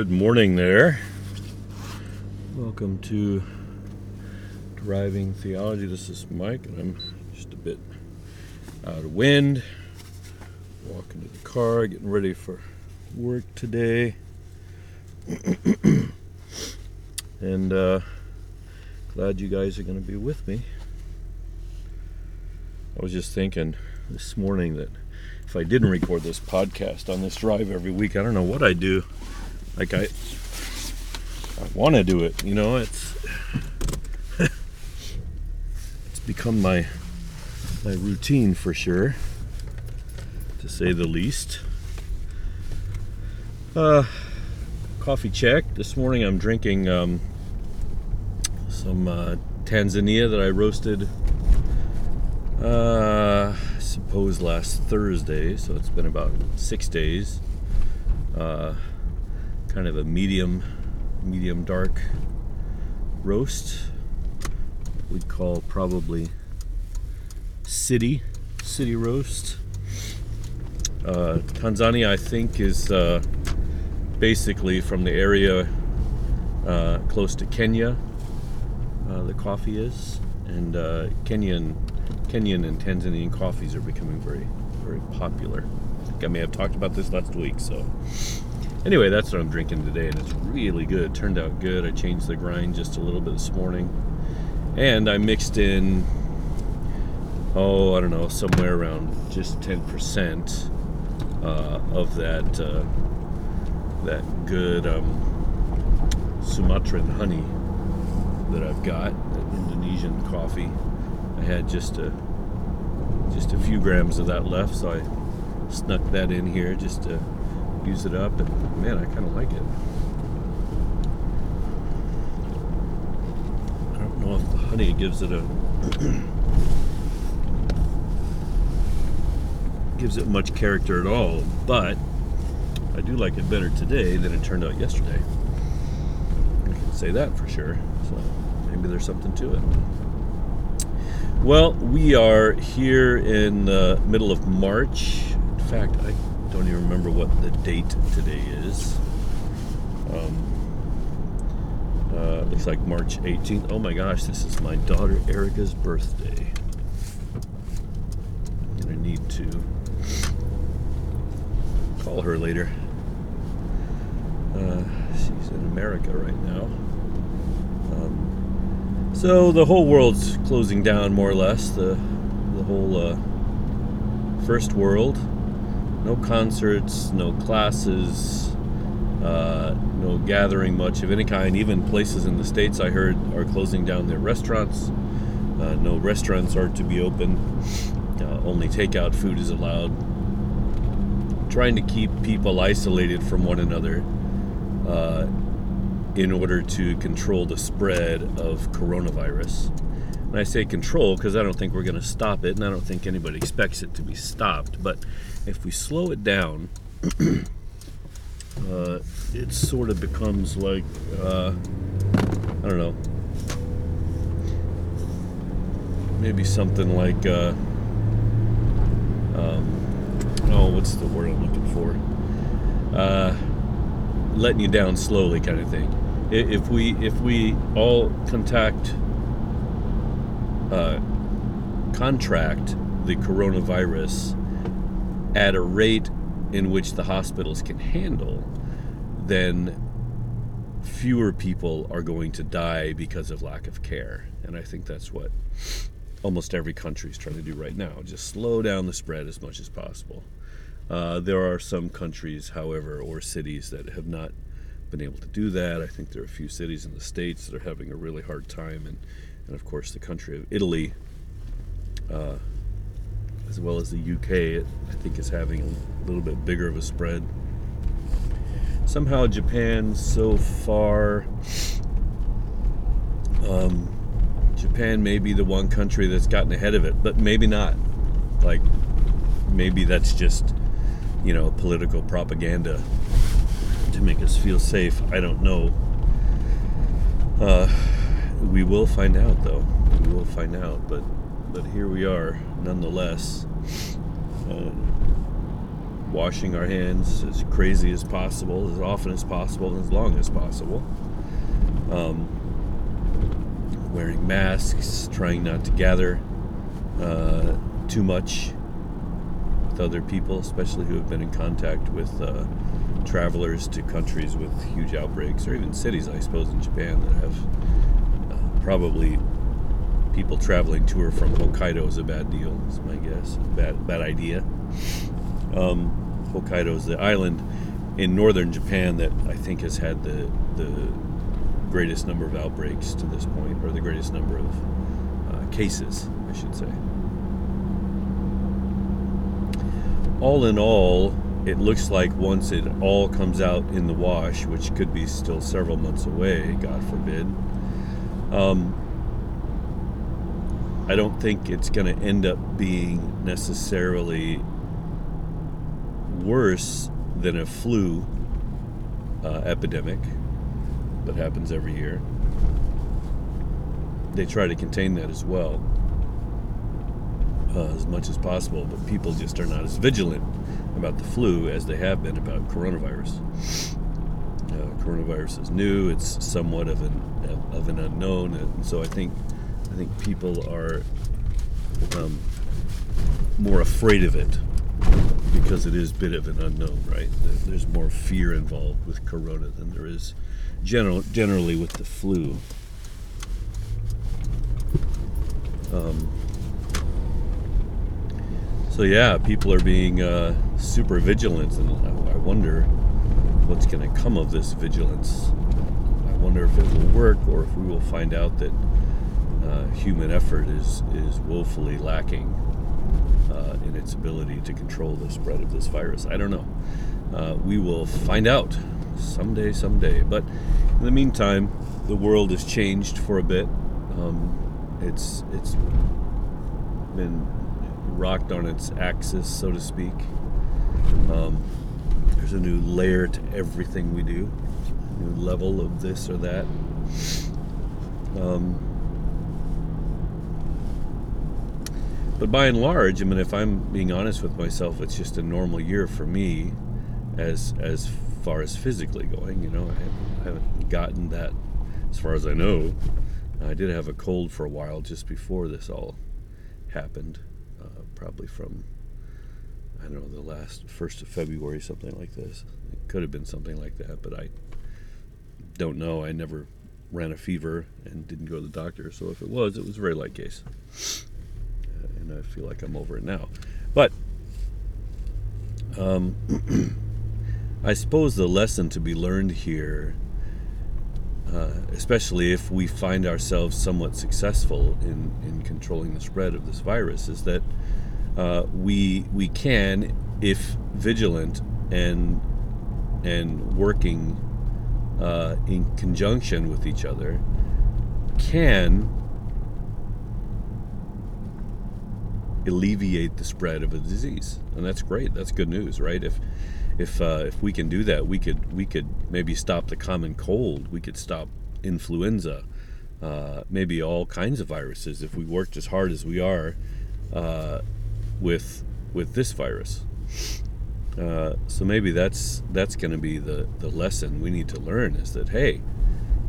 Good morning there. Welcome to Driving Theology. This is Mike, and I'm just a bit out of wind. Walking to the car, getting ready for work today. and uh, glad you guys are going to be with me. I was just thinking this morning that if I didn't record this podcast on this drive every week, I don't know what I'd do. Like I, I want to do it. You know, it's it's become my my routine for sure, to say the least. Uh, coffee check. This morning I'm drinking um, some uh, Tanzania that I roasted. Uh, suppose last Thursday, so it's been about six days. Uh, kind of a medium, medium dark roast. We'd call probably city, city roast. Uh, Tanzania, I think, is uh, basically from the area uh, close to Kenya. Uh, the coffee is, and uh, Kenyan Kenyan and Tanzanian coffees are becoming very, very popular. I think I may have talked about this last week. So, anyway, that's what I'm drinking today, and it's really good. Turned out good. I changed the grind just a little bit this morning, and I mixed in, oh, I don't know, somewhere around just 10% uh, of that uh, that good um, Sumatran honey that I've got, that Indonesian coffee. I had just a just a few grams of that left, so I snuck that in here just to use it up, and man, I kind of like it. I don't know if the honey gives it a gives it much character at all, but I do like it better today than it turned out yesterday. I can say that for sure. So maybe there's something to it. Well, we are here in the middle of March. In fact, I don't even remember what the date today is. Um, uh, looks like March 18th. Oh my gosh, this is my daughter Erica's birthday. I'm gonna need to call her later. Uh, she's in America right now. Um, so the whole world's closing down more or less. The the whole uh, first world. No concerts, no classes, uh, no gathering much of any kind. Even places in the states I heard are closing down their restaurants. Uh, no restaurants are to be open. Uh, only takeout food is allowed. Trying to keep people isolated from one another uh, in order to control the spread of coronavirus. And I say control because I don't think we're going to stop it, and I don't think anybody expects it to be stopped. But if we slow it down, uh, it sort of becomes like, uh, I don't know, maybe something like, uh, um, oh, what's the word I'm looking for? Uh, letting you down slowly, kind of thing. If we if we all contact uh, contract the coronavirus at a rate in which the hospitals can handle, then fewer people are going to die because of lack of care. And I think that's what almost every country is trying to do right now. Just slow down the spread as much as possible. Uh, there are some countries, however, or cities that have not been able to do that. I think there are a few cities in the States that are having a really hard time, and, and of course, the country of Italy, uh, as well as the UK, I think is having a little bit bigger of a spread. Somehow, Japan so far, um, Japan may be the one country that's gotten ahead of it, but maybe not. Like, maybe that's just, you know, political propaganda to make us feel safe. I don't know. Uh, we will find out, though. We will find out. But but here we are, nonetheless. Uh, washing our hands as crazy as possible, as often as possible, as long as possible. Um, wearing masks, trying not to gather uh, too much with other people, especially who have been in contact with uh, travelers to countries with huge outbreaks, or even cities, I suppose, in Japan that have probably people traveling to or from Hokkaido is a bad deal. Is my guess. Bad bad idea. Um, Hokkaido is the island in northern Japan that I think has had the the greatest number of outbreaks to this point, or the greatest number of uh, cases, I should say. All in all, it looks like once it all comes out in the wash, which could be still several months away, God forbid, um, I don't think it's going to end up being necessarily worse than a flu uh, epidemic that happens every year. They try to contain that as well, uh, as much as possible, but people just are not as vigilant about the flu as they have been about coronavirus. Coronavirus is new; it's somewhat of an of an unknown, and so I think I think people are um, more afraid of it because it is a bit of an unknown, right? There's more fear involved with corona than there is general, generally with the flu. Um, so yeah, people are being uh, super vigilant, and I wonder what's going to come of this vigilance. I wonder if it will work, or if we will find out that uh, human effort is is woefully lacking uh, in its ability to control the spread of this virus. I don't know. Uh, we will find out someday, someday. But in the meantime, the world has changed for a bit. Um, it's it's been rocked on its axis, so to speak. Um, there's a new layer to everything we do, new level of this or that. Um, but by and large, I mean, if I'm being honest with myself, it's just a normal year for me, as as far as physically going. You know, I haven't gotten that, as far as I know. I did have a cold for a while just before this all happened, uh, probably from I don't know the last first of February, something like this. It could have been something like that, but I don't know. I never ran a fever and didn't go to the doctor, so if it was, it was a very light case, uh, and I feel like I'm over it now. But um, I suppose the lesson to be learned here uh, especially if we find ourselves somewhat successful in, in controlling the spread of this virus, is that uh, we we can, if vigilant and and working uh, in conjunction with each other, can alleviate the spread of a disease, and that's great. That's good news, right? If if uh, if we can do that, we could we could maybe stop the common cold. We could stop influenza, uh, maybe all kinds of viruses if we worked as hard as we are uh, with with this virus. Uh, so maybe that's that's going to be the the lesson we need to learn is that hey,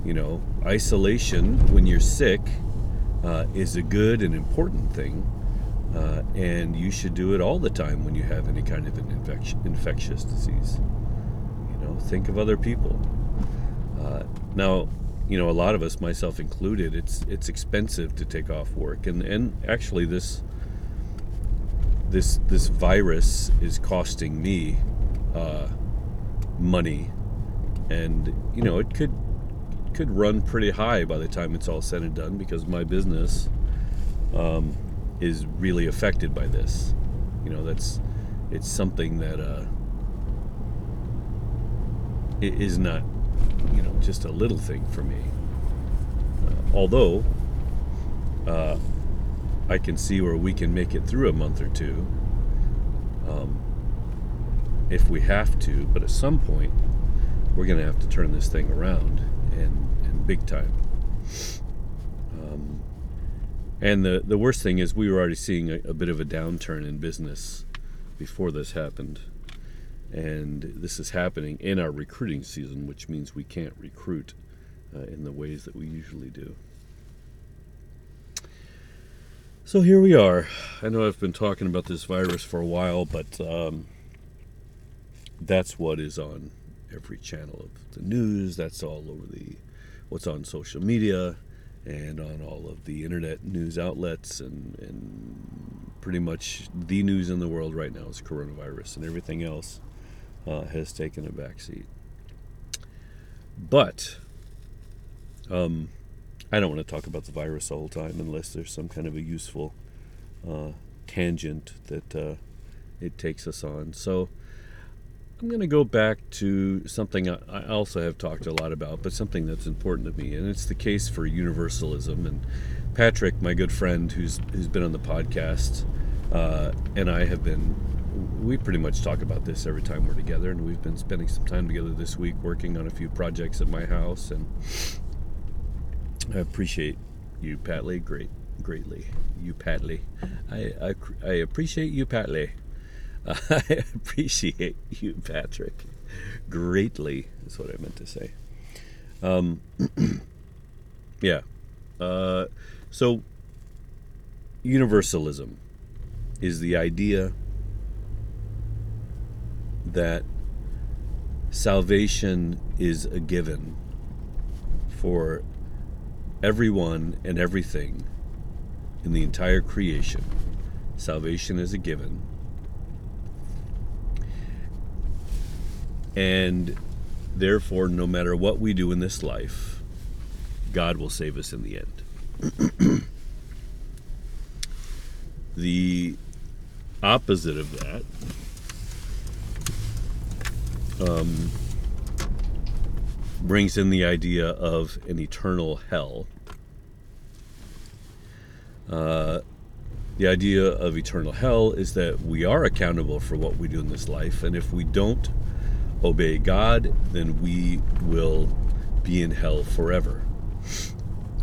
you know, isolation when you're sick uh, is a good and important thing uh, and you should do it all the time when you have any kind of an infection, infectious disease. You know, think of other people. Uh, now, you know, a lot of us, myself included, it's it's expensive to take off work, and and actually this this this virus is costing me uh, money, and you know, it could could run pretty high by the time it's all said and done because my business. Um, is really affected by this. You know, that's it's something that uh, not, you know, just a little thing for me. Uh, although uh, I can see where we can make it through a month or two, um, if we have to. But at some point, we're going to have to turn this thing around and, and big time. And the, the worst thing is, we were already seeing a, a bit of a downturn in business before this happened. And this is happening in our recruiting season, which means we can't recruit uh, in the ways that we usually do. So here we are. I know I've been talking about this virus for a while, but um, that's what is on every channel of the news. That's all over the what's on social media and on all of the internet news outlets and, and pretty much the news in the world right now is coronavirus and everything else uh, has taken a backseat. But um, I don't want to talk about the virus all the time unless there's some kind of a useful uh, tangent that uh, it takes us on. So I'm going to go back to something I also have talked a lot about, but something that's important to me, and it's the case for universalism. And Patrick, my good friend, who's who's been on the podcast, uh, and I have been. We pretty much talk about this every time we're together, and we've been spending some time together this week working on a few projects at my house, and I appreciate you, Patley, great, greatly. You, Patley, I, I, I appreciate you, Patley. I appreciate you, Patrick, greatly, is what I meant to say. Um, yeah. Uh, so, universalism is the idea that salvation is a given for everyone and everything in the entire creation. Salvation is a given And therefore, no matter what we do in this life, God will save us in the end. the opposite of that um, brings in the idea of an eternal hell. Uh, the idea of eternal hell is that we are accountable for what we do in this life, and if we don't obey God, then we will be in hell forever.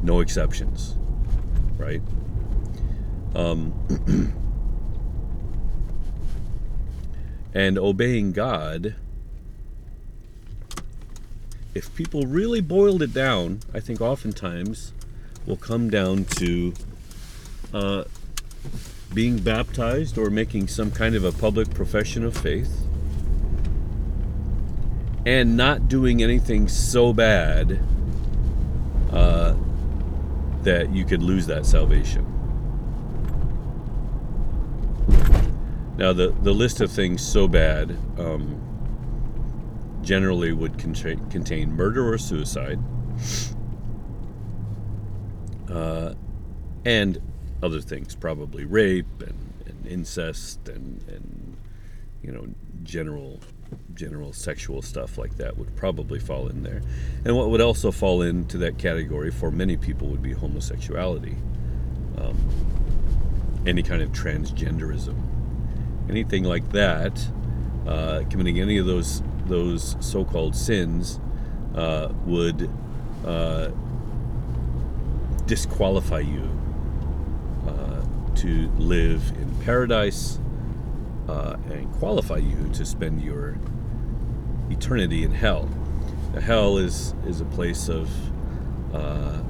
No exceptions, right? Um, and obeying God, if people really boiled it down, I think oftentimes will come down to uh, being baptized or making some kind of a public profession of faith and not doing anything so bad uh, that you could lose that salvation. Now, the, the list of things so bad um, generally would contain, murder or suicide, uh, and other things, probably rape and, and incest and, and you know general general sexual stuff like that would probably fall in there. And what would also fall into that category for many people would be homosexuality, um, any kind of transgenderism, anything like that. Uh, committing any of those those so-called sins uh, would uh, disqualify you uh, to live in paradise uh, and qualify you to spend your eternity in hell. Now, hell is is a place of uh,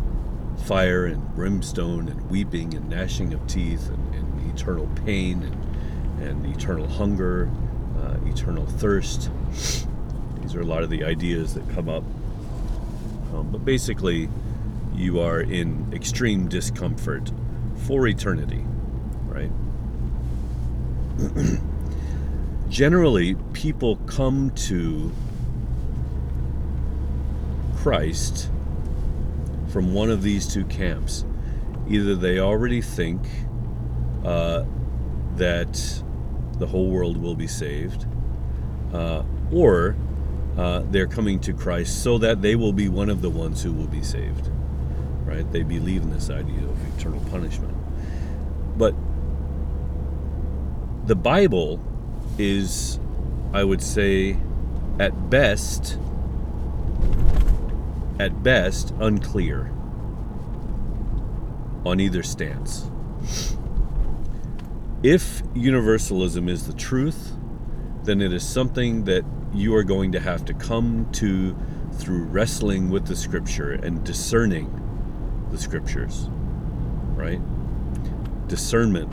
fire and brimstone and weeping and gnashing of teeth and, and eternal pain and, and eternal hunger, uh, eternal thirst. These are a lot of the ideas that come up. Um, but basically, you are in extreme discomfort for eternity, right? generally, people come to Christ from one of these two camps. Either they already think uh, that the whole world will be saved, uh, or uh, they're coming to Christ so that they will be one of the ones who will be saved. Right? They believe in this idea of eternal punishment. But the Bible is, I would say, at best, at best, unclear on either stance. If universalism is the truth, then it is something that you are going to have to come to through wrestling with the scripture and discerning the scriptures, right? Discernment.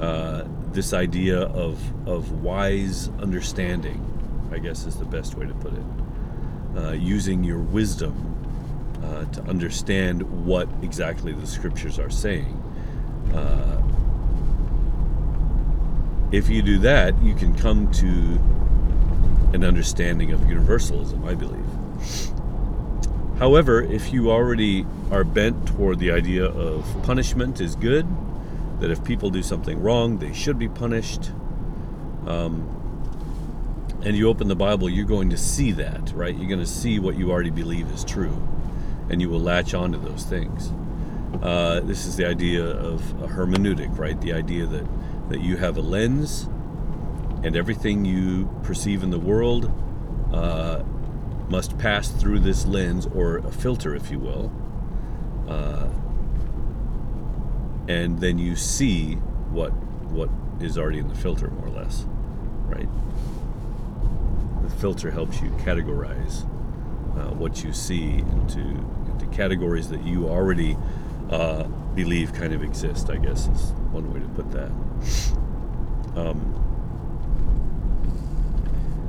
Uh, this idea of, of wise understanding, I guess is the best way to put it. Uh, using your wisdom uh, to understand what exactly the scriptures are saying. Uh, if you do that, you can come to an understanding of universalism, I believe. However, if you already are bent toward the idea of punishment is good, that if people do something wrong, they should be punished, um, and you open the Bible, you're going to see that, right? You're going to see what you already believe is true, and you will latch onto those things. Uh, this is the idea of a hermeneutic, right? The idea that, that you have a lens and everything you perceive in the world uh, must pass through this lens or a filter, if you will. Uh, and then you see what what is already in the filter, more or less, right? The filter helps you categorize uh, what you see into into categories that you already uh, believe kind of exist. I guess is one way to put that. Um,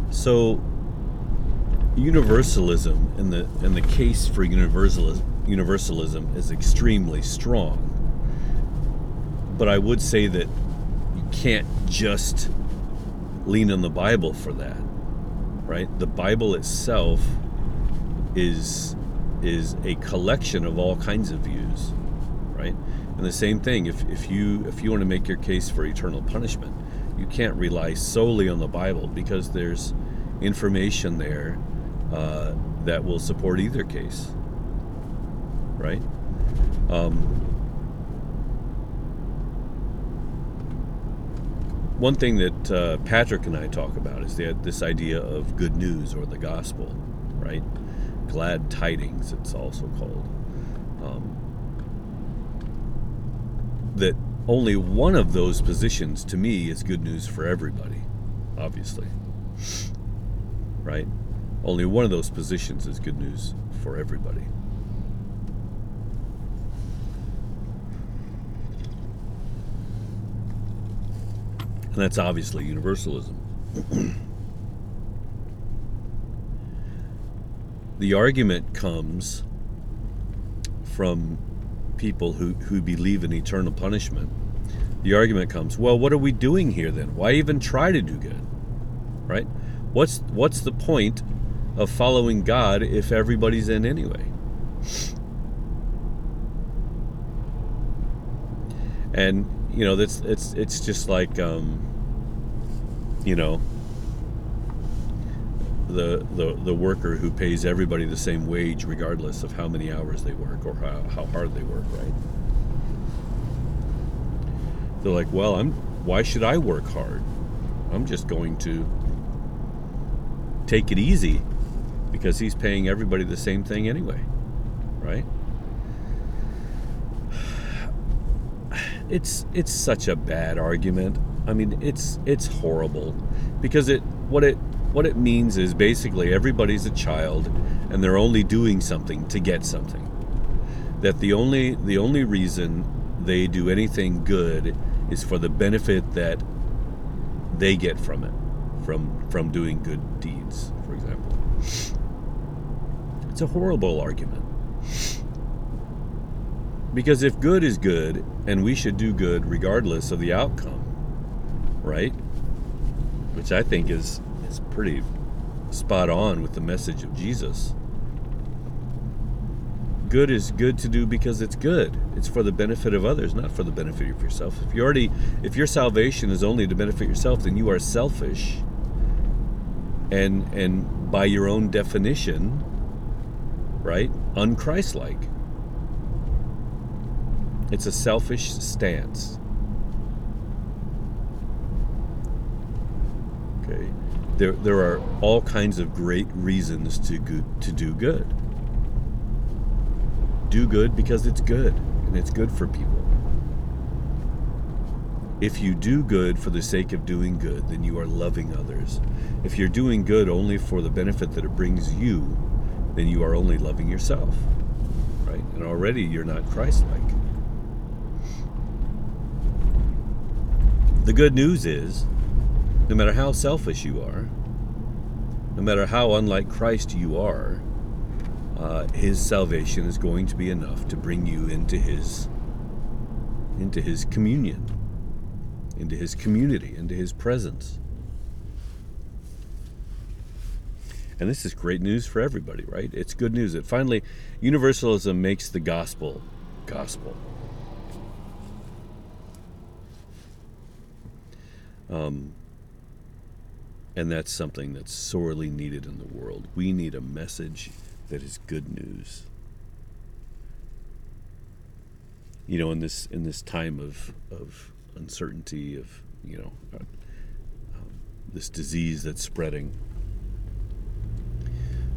so universalism and the and the case for universalism universalism is extremely strong. But I would say that you can't just lean on the Bible for that. Right? The Bible itself is is a collection of all kinds of views. Right? And the same thing, if, if you if you want to make your case for eternal punishment, you can't rely solely on the Bible because there's information there uh, that will support either case. Right? Um, one thing that uh, Patrick and I talk about is this idea of good news or the gospel, right? Glad tidings, it's also called. Um, that only one of those positions to me is good news for everybody, obviously. Right? Only one of those positions is good news for everybody. And that's obviously universalism. the argument comes from people who, who believe in eternal punishment. The argument comes, well, what are we doing here then? Why even try to do good? Right? What's what's the point of following God if everybody's in anyway? And you know, that's it's it's just like um, you know the, the the worker who pays everybody the same wage regardless of how many hours they work or how, how hard they work, right? They're like, well, I'm why should I work hard? I'm just going to take it easy because he's paying everybody the same thing anyway, right? It's it's such a bad argument. I mean, it's it's horrible because it what it what it means is basically everybody's a child and they're only doing something to get something. That the only the only reason they do anything good is for the benefit that they get from it, from from doing good deeds, for example. It's a horrible argument. Because if good is good, and we should do good regardless of the outcome, right? Which I think is pretty spot on with the message of Jesus. Good is good to do because it's good. It's for the benefit of others, not for the benefit of yourself. If you already if your salvation is only to benefit yourself, then you are selfish. And and by your own definition, right? Unchristlike. It's a selfish stance. Okay there there are all kinds of great reasons to good, to do good. Do good because it's good and it's good for people. If you do good for the sake of doing good, then you are loving others. If you're doing good only for the benefit that it brings you, then you are only loving yourself. Right? And already you're not Christ like. The good news is no matter how selfish you are, no matter how unlike Christ you are, uh, his salvation is going to be enough to bring you into his into his communion, into his community, into his presence. And this is great news for everybody, right? It's good news that finally universalism makes the gospel gospel. Um, and that's something that's sorely needed in the world. We need a message that is good news. You know, in this in this time of of uncertainty, of you know, uh, um, this disease that's spreading,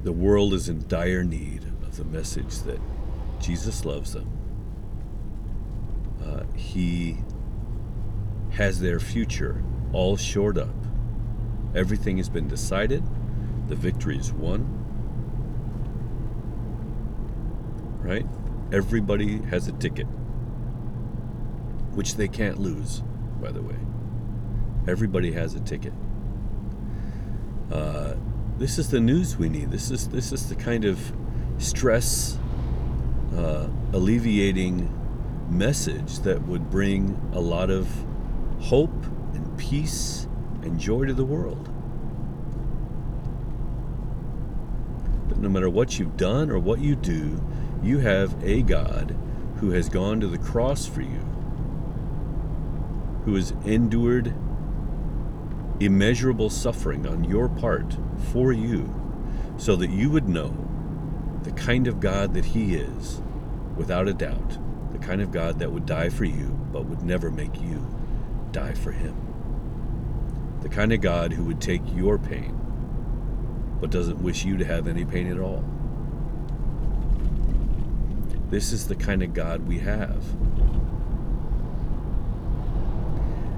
the world is in dire need of the message that Jesus loves them. Uh, he has their future all shored up. Everything has been decided. The victory is won. Right? Everybody has a ticket, which they can't lose, by the way. Everybody has a ticket. Uh, this is the news we need. This is this is the kind of stress uh, alleviating message that would bring a lot of hope and peace and joy to the world. That no matter what you've done or what you do, you have a God who has gone to the cross for you, who has endured immeasurable suffering on your part for you, so that you would know the kind of God that He is, without a doubt, the kind of God that would die for you, but would never make you die for Him. The kind of God who would take your pain, but doesn't wish you to have any pain at all. This is the kind of God we have.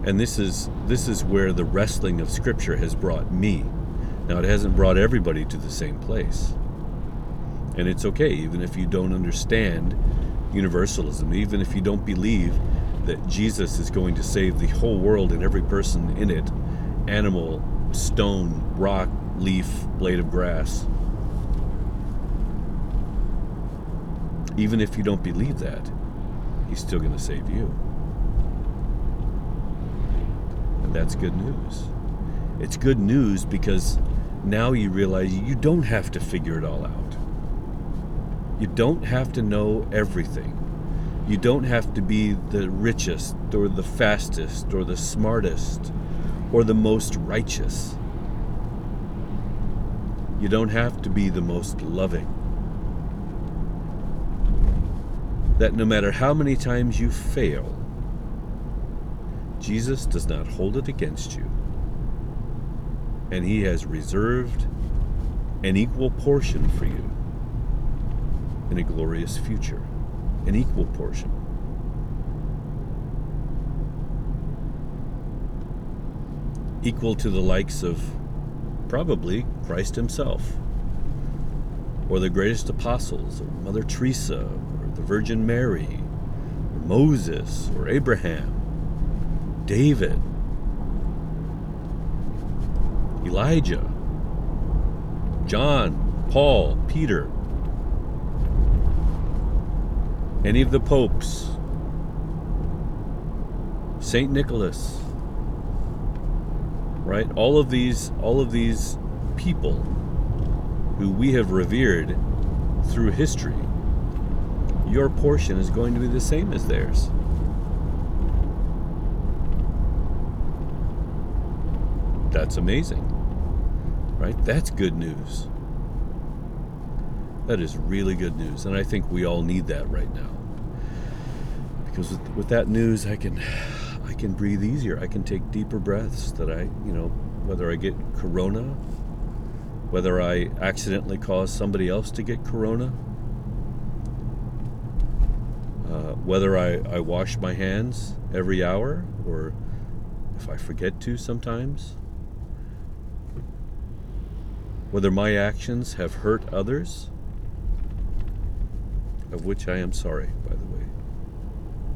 And this is this is where the wrestling of scripture has brought me. Now it hasn't brought everybody to the same place. And it's okay even if you don't understand universalism, even if you don't believe that Jesus is going to save the whole world and every person in it, animal, stone, rock, leaf, blade of grass. Even if you don't believe that, he's still going to save you. And that's good news. It's good news because now you realize you don't have to figure it all out. You don't have to know everything. You don't have to be the richest or the fastest or the smartest or the most righteous. You don't have to be the most loving. That no matter how many times you fail, Jesus does not hold it against you. And he has reserved an equal portion for you in a glorious future. An equal portion. Equal to the likes of probably Christ himself, or the greatest apostles, or Mother Teresa, or the Virgin Mary, or Moses, or Abraham David, Elijah, John, Paul, Peter, any of the popes, Saint Nicholas, right? All of these all of these people who we have revered through history, your portion is going to be the same as theirs. That's amazing. Right? That's good news. That is really good news. And I think we all need that right now. Because with, with that news, I can I can breathe easier. I can take deeper breaths that I, you know, whether I get corona, whether I accidentally cause somebody else to get corona, uh, whether I, I wash my hands every hour or if I forget to sometimes, whether my actions have hurt others, of which I am sorry, by the way,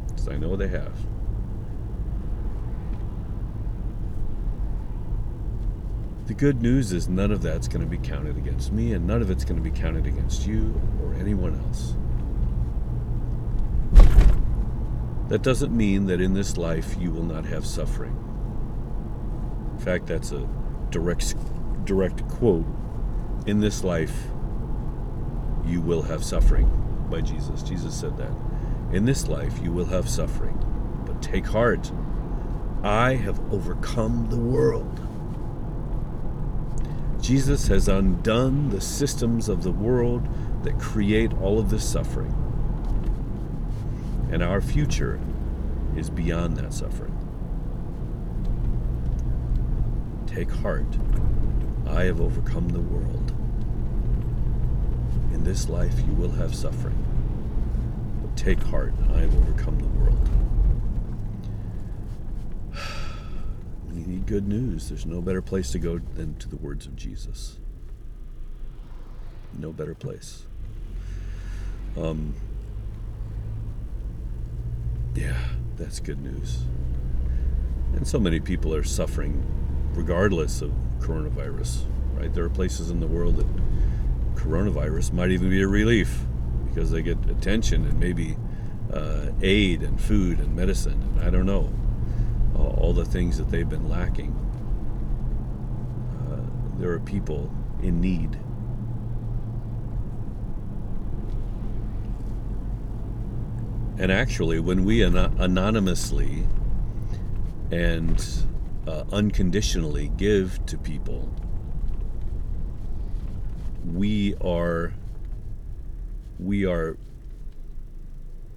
because I know they have. The good news is none of that's going to be counted against me, and none of it's going to be counted against you or anyone else. That doesn't mean that in this life you will not have suffering. In fact, that's a direct direct quote. In this life you will have suffering by Jesus. Jesus said that. In this life you will have suffering, but take heart. I have overcome the world. Jesus has undone the systems of the world that create all of this suffering. And our future is beyond that suffering. Take heart. I have overcome the world. In this life you will have suffering. But take heart. I have overcome the world. You need good news. There's no better place to go than to the words of Jesus. No better place. Um, yeah, that's good news. And so many people are suffering regardless of coronavirus, right? There are places in the world that coronavirus might even be a relief because they get attention and maybe uh, aid and food and medicine. And I don't know all the things that they've been lacking. Uh, there are people in need. And actually, when we an- anonymously and uh, unconditionally give to people, we are we are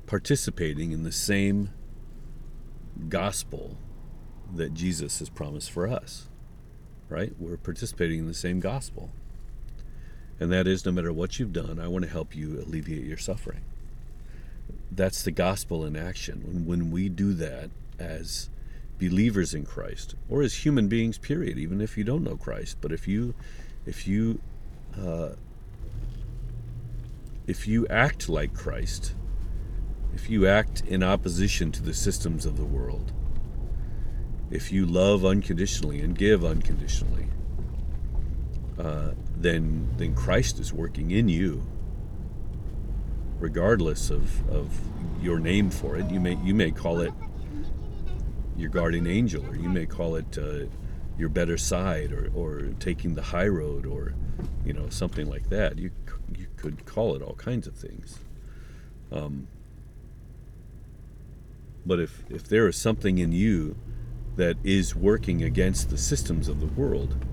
participating in the same gospel that Jesus has promised for us. Right? We're participating in the same gospel. And that is no matter what you've done, I want to help you alleviate your suffering. That's the gospel in action. When, when we do that as believers in Christ, or as human beings, period, even if you don't know Christ, but if you, if you, uh, if you act like Christ, if you act in opposition to the systems of the world, if you love unconditionally and give unconditionally, uh, then then Christ is working in you, regardless of, of your name for it. You may you may call it your guardian angel, or you may call it uh, your better side, or, or taking the high road, or you know something like that. You you could call it all kinds of things. Um, but if if there is something in you that is working against the systems of the world,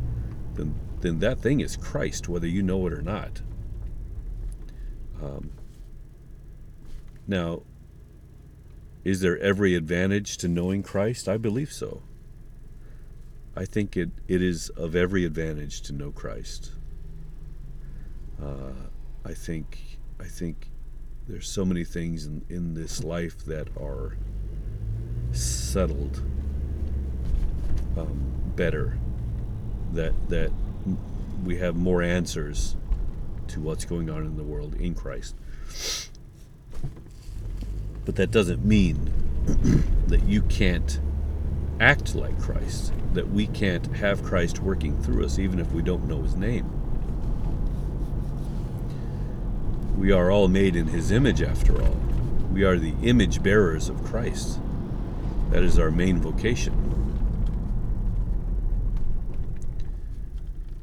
then then that thing is Christ, whether you know it or not. Um, now, is there every advantage to knowing Christ? I believe so. I think it, it is of every advantage to know Christ. Uh, I think I think there's so many things in, in this life that are settled um, better that that we have more answers to what's going on in the world in Christ. But that doesn't mean that you can't act like Christ that we can't have Christ working through us even if we don't know his name. We are all made in his image after all. We are the image bearers of Christ. That is our main vocation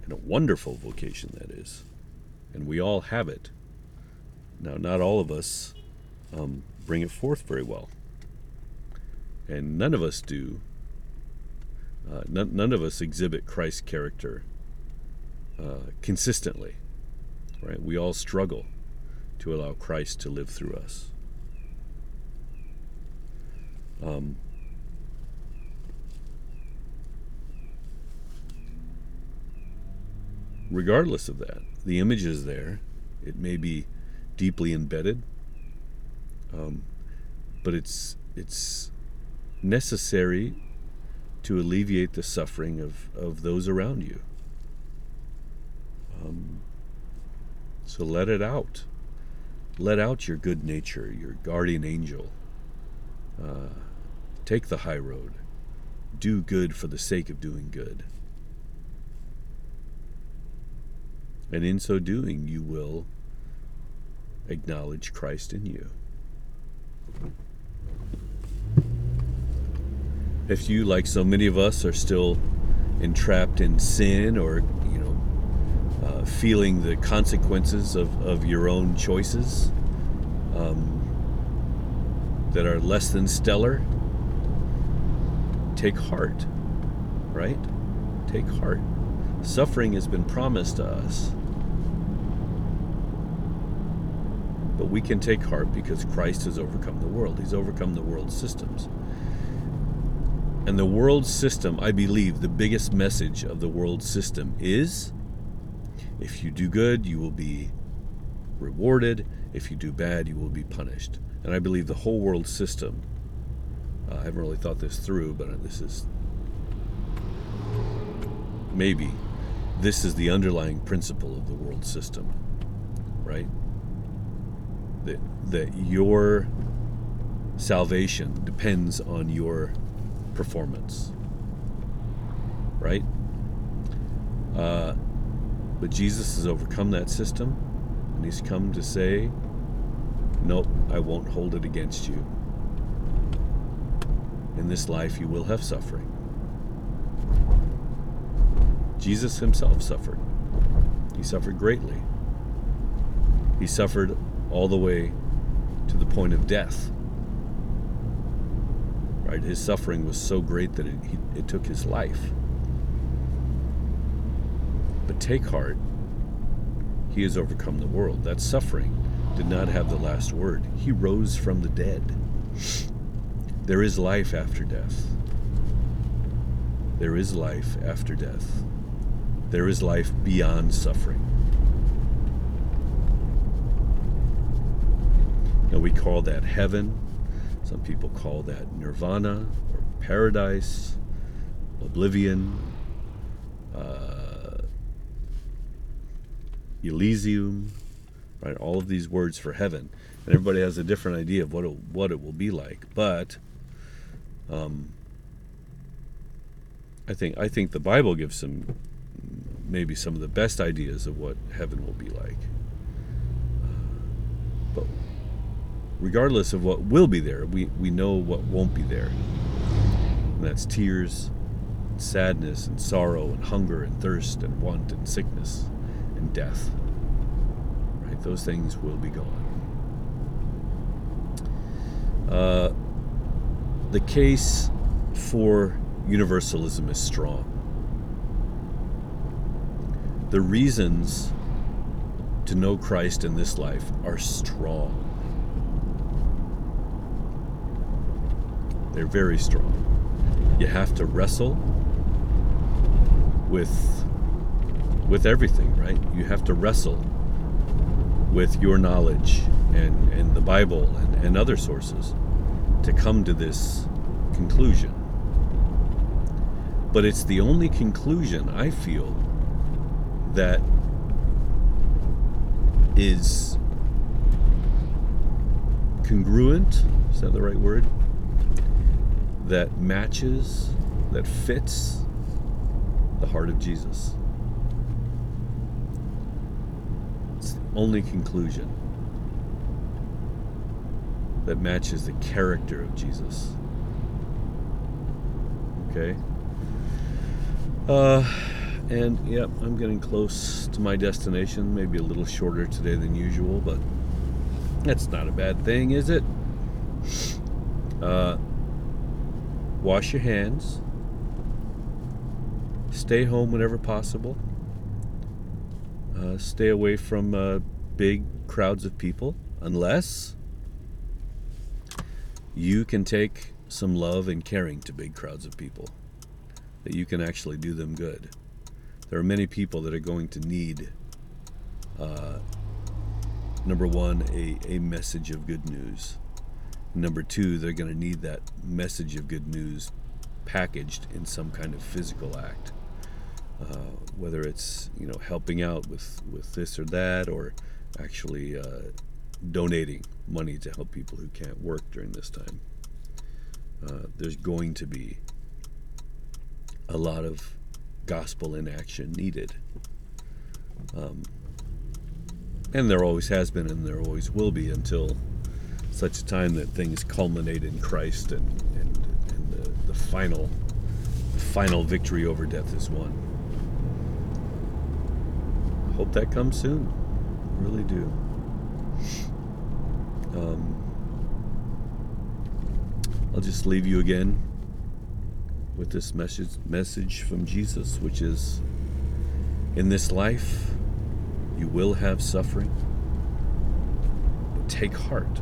and a wonderful vocation that is. And we all have it. Now, not all of us um, bring it forth very well. And none of us do. Uh, none, none, of us exhibit Christ's character uh, consistently. Right? We all struggle to allow Christ to live through us. Um, regardless of that, the image is there. It may be deeply embedded, um, but it's it's necessary to alleviate the suffering of, of those around you. Um, so let it out. Let out your good nature, your guardian angel. Uh, take the high road. Do good for the sake of doing good. And in so doing, you will acknowledge Christ in you. If you, like so many of us, are still entrapped in sin or, you know, uh, feeling the consequences of, of your own choices um, that are less than stellar, take heart, right? Take heart. Suffering has been promised to us. But we can take heart because Christ has overcome the world. He's overcome the world's systems. And the world system, I believe, the biggest message of the world system is if you do good, you will be rewarded. If you do bad, you will be punished. And I believe the whole world system, uh, I haven't really thought this through, but this is maybe this is the underlying principle of the world system, right? That, that your salvation depends on your performance, right? Uh, but Jesus has overcome that system, and he's come to say, Nope, I won't hold it against you. In this life, you will have suffering. Jesus himself suffered. He suffered greatly. He suffered all the way to the point of death. Right? His suffering was so great that it, he, it took his life. But take heart, he has overcome the world. That suffering did not have the last word. He rose from the dead. There is life after death. There is life after death. There is life beyond suffering. Now we call that heaven. Some people call that nirvana or paradise, oblivion, uh, Elysium, right? All of these words for heaven, and everybody has a different idea of what it, what it will be like. But um, I think I think the Bible gives some maybe some of the best ideas of what heaven will be like. But regardless of what will be there, we, we know what won't be there. And that's tears, and sadness, and sorrow, and hunger, and thirst, and want, and sickness, and death. Right? Those things will be gone. Uh, the case for universalism is strong. The reasons to know Christ in this life are strong. They're very strong. You have to wrestle with with everything, right? You have to wrestle with your knowledge and, and the Bible and, and other sources to come to this conclusion. But it's the only conclusion I feel that is congruent. Is that the right word? That matches, that fits the heart of Jesus. It's the only conclusion that matches the character of Jesus. Okay? Uh, and yep, I'm getting close to my destination. Maybe a little shorter today than usual, but that's not a bad thing, is it? Uh, wash your hands. Stay home whenever possible. Uh, stay away from uh, big crowds of people, unless you can take some love and caring to big crowds of people, that you can actually do them good. There are many people that are going to need, uh, number one, a, a message of good news. Number two, they're going to need that message of good news packaged in some kind of physical act. Uh, whether it's you know helping out with with this or that, or actually uh, donating money to help people who can't work during this time. Uh, there's going to be a lot of gospel in action needed. Um, and there always has been, and there always will be until such a time that things culminate in Christ and, and, and the, the final the final victory over death is won. Hope that comes soon. Really do. Um, I'll just leave you again with this message message from Jesus, which is in this life you will have suffering. But take heart.